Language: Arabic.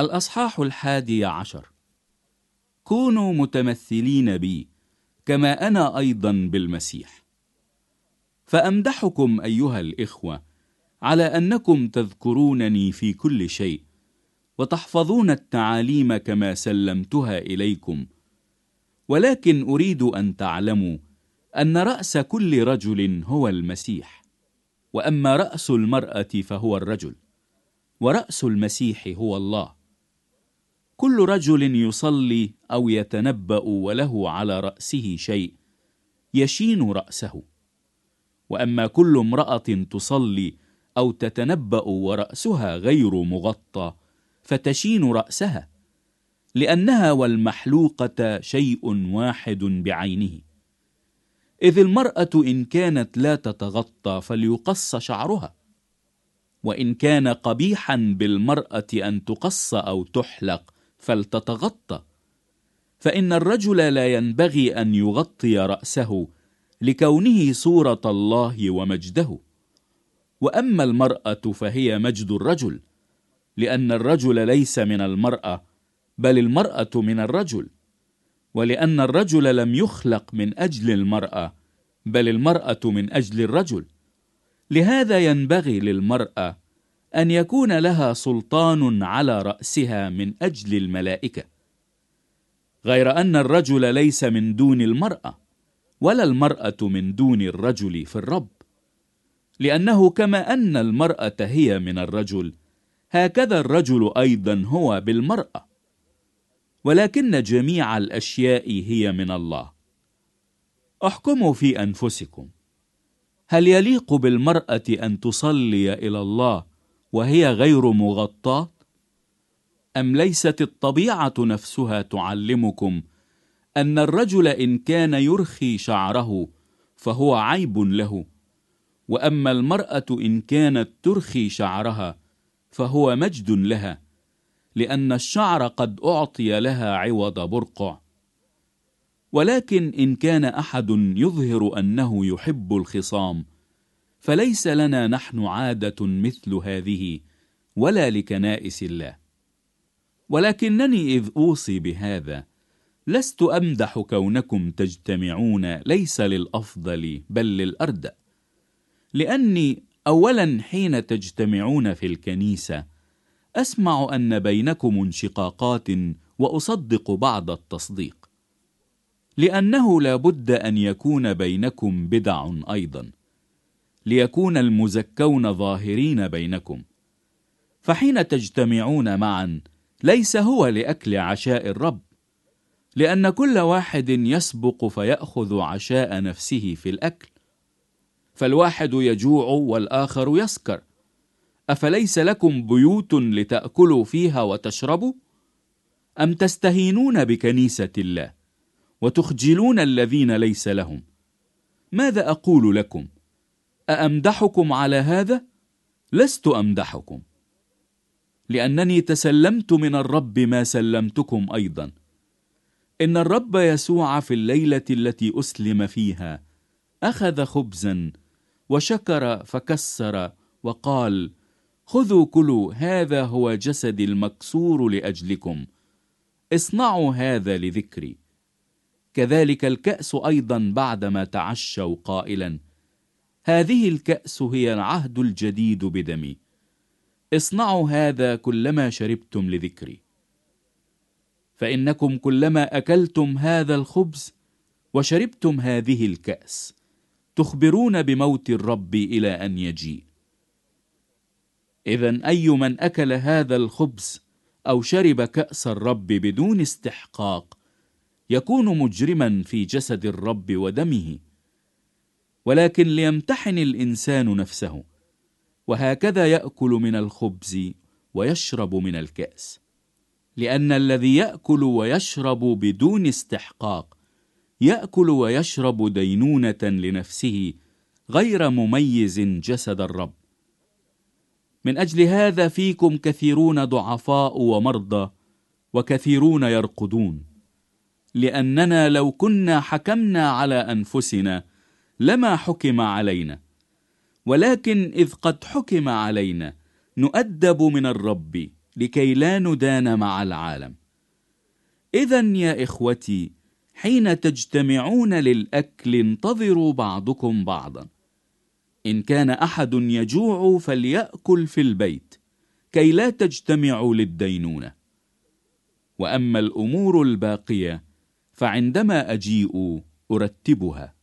الأصحاح الحادي عشر. كونوا متمثلين بي كما أنا أيضا بالمسيح. فأمدحكم أيها الإخوة على أنكم تذكرونني في كل شيء وتحفظون التعاليم كما سلمتها إليكم. ولكن أريد أن تعلموا أن رأس كل رجل هو المسيح وأما رأس المرأة فهو الرجل ورأس المسيح هو الله. كل رجل يصلي أو يتنبأ وله على رأسه شيء يشين رأسه. وأما كل امرأة تصلي أو تتنبأ ورأسها غير مغطى فتشين رأسها لأنها والمحلوقة شيء واحد بعينه. إذ المرأة إن كانت لا تتغطى فليقص شعرها. وإن كان قبيحا بالمرأة أن تقص أو تحلق فلتتغطى. فإن الرجل لا ينبغي أن يغطي رأسه لكونه صورة الله ومجده. وأما المرأة فهي مجد الرجل لأن الرجل ليس من المرأة بل المرأة من الرجل. ولأن الرجل لم يخلق من أجل المرأة بل المرأة من أجل الرجل. لهذا ينبغي للمرأة أن يكون لها سلطان على رأسها من أجل الملائكة. غير أن الرجل ليس من دون المرأة ولا المرأة من دون الرجل في الرب. لأنه كما أن المرأة هي من الرجل هكذا الرجل أيضا هو بالمرأة. ولكن جميع الأشياء هي من الله. أحكموا في أنفسكم هل يليق بالمرأة أن تصلي إلى الله وهي غير مغطاة؟ أم ليست الطبيعة نفسها تعلمكم أن الرجل إن كان يرخي شعره فهو عيب له وأما المرأة إن كانت ترخي شعرها فهو مجد لها لأن الشعر قد أعطي لها عوض برقع ولكن إن كان أحد يظهر أنه يحب الخصام فليس لنا نحن عادة مثل هذه ولا لكنائس الله. ولكنني إذ أوصي بهذا لست أمدح كونكم تجتمعون ليس للأفضل بل للأردأ. لأني أولا حين تجتمعون في الكنيسة أسمع أن بينكم انشقاقات وأصدق بعض التصديق. لأنه لا بد أن يكون بينكم بدع أيضا. ليكون المزكون ظاهرين بينكم فحين تجتمعون معا ليس هو لأكل عشاء الرب لأن كل واحد يسبق فيأخذ عشاء نفسه في الأكل فالواحد يجوع والآخر يسكر أفليس لكم بيوت لتأكلوا فيها وتشربوا؟ أم تستهينون بكنيسة الله وتخجلون الذين ليس لهم؟ ماذا أقول لكم؟ أأمدحكم على هذا؟ لست أمدحكم. لأنني تسلمت من الرب ما سلمتكم أيضا. إن الرب يسوع في الليلة التي أسلم فيها أخذ خبزا وشكر فكسر وقال خذوا كلوا هذا هو جسدي المكسور لأجلكم. اصنعوا هذا لذكري. كذلك الكأس أيضا بعدما تعشوا قائلا هذه الكأس هي العهد الجديد بدمي. اصنعوا هذا كلما شربتم لذكري. فإنكم كلما أكلتم هذا الخبز وشربتم هذه الكأس تخبرون بموت الرب إلى أن يجيء إذا أي من أكل هذا الخبز أو شرب كأس الرب بدون استحقاق يكون مجرما في جسد الرب ودمه. ولكن ليمتحن الإنسان نفسه. وهكذا يأكل من الخبز ويشرب من الكأس. لأن الذي يأكل ويشرب بدون استحقاق يأكل ويشرب دينونة لنفسه غير مميز جسد الرب. من أجل هذا فيكم كثيرون ضعفاء ومرضى وكثيرون يرقدون. لأننا لو كنا حكمنا على أنفسنا لما حكم علينا. ولكن إذ قد حكم علينا نؤدب من الرب لكي لا ندان مع العالم. إذا يا إخوتي حين تجتمعون للأكل انتظروا بعضكم بعضا. إن كان أحد يجوع فليأكل في البيت كي لا تجتمعوا للدينونة. وأما الأمور الباقية فعندما أجيء أرتبها.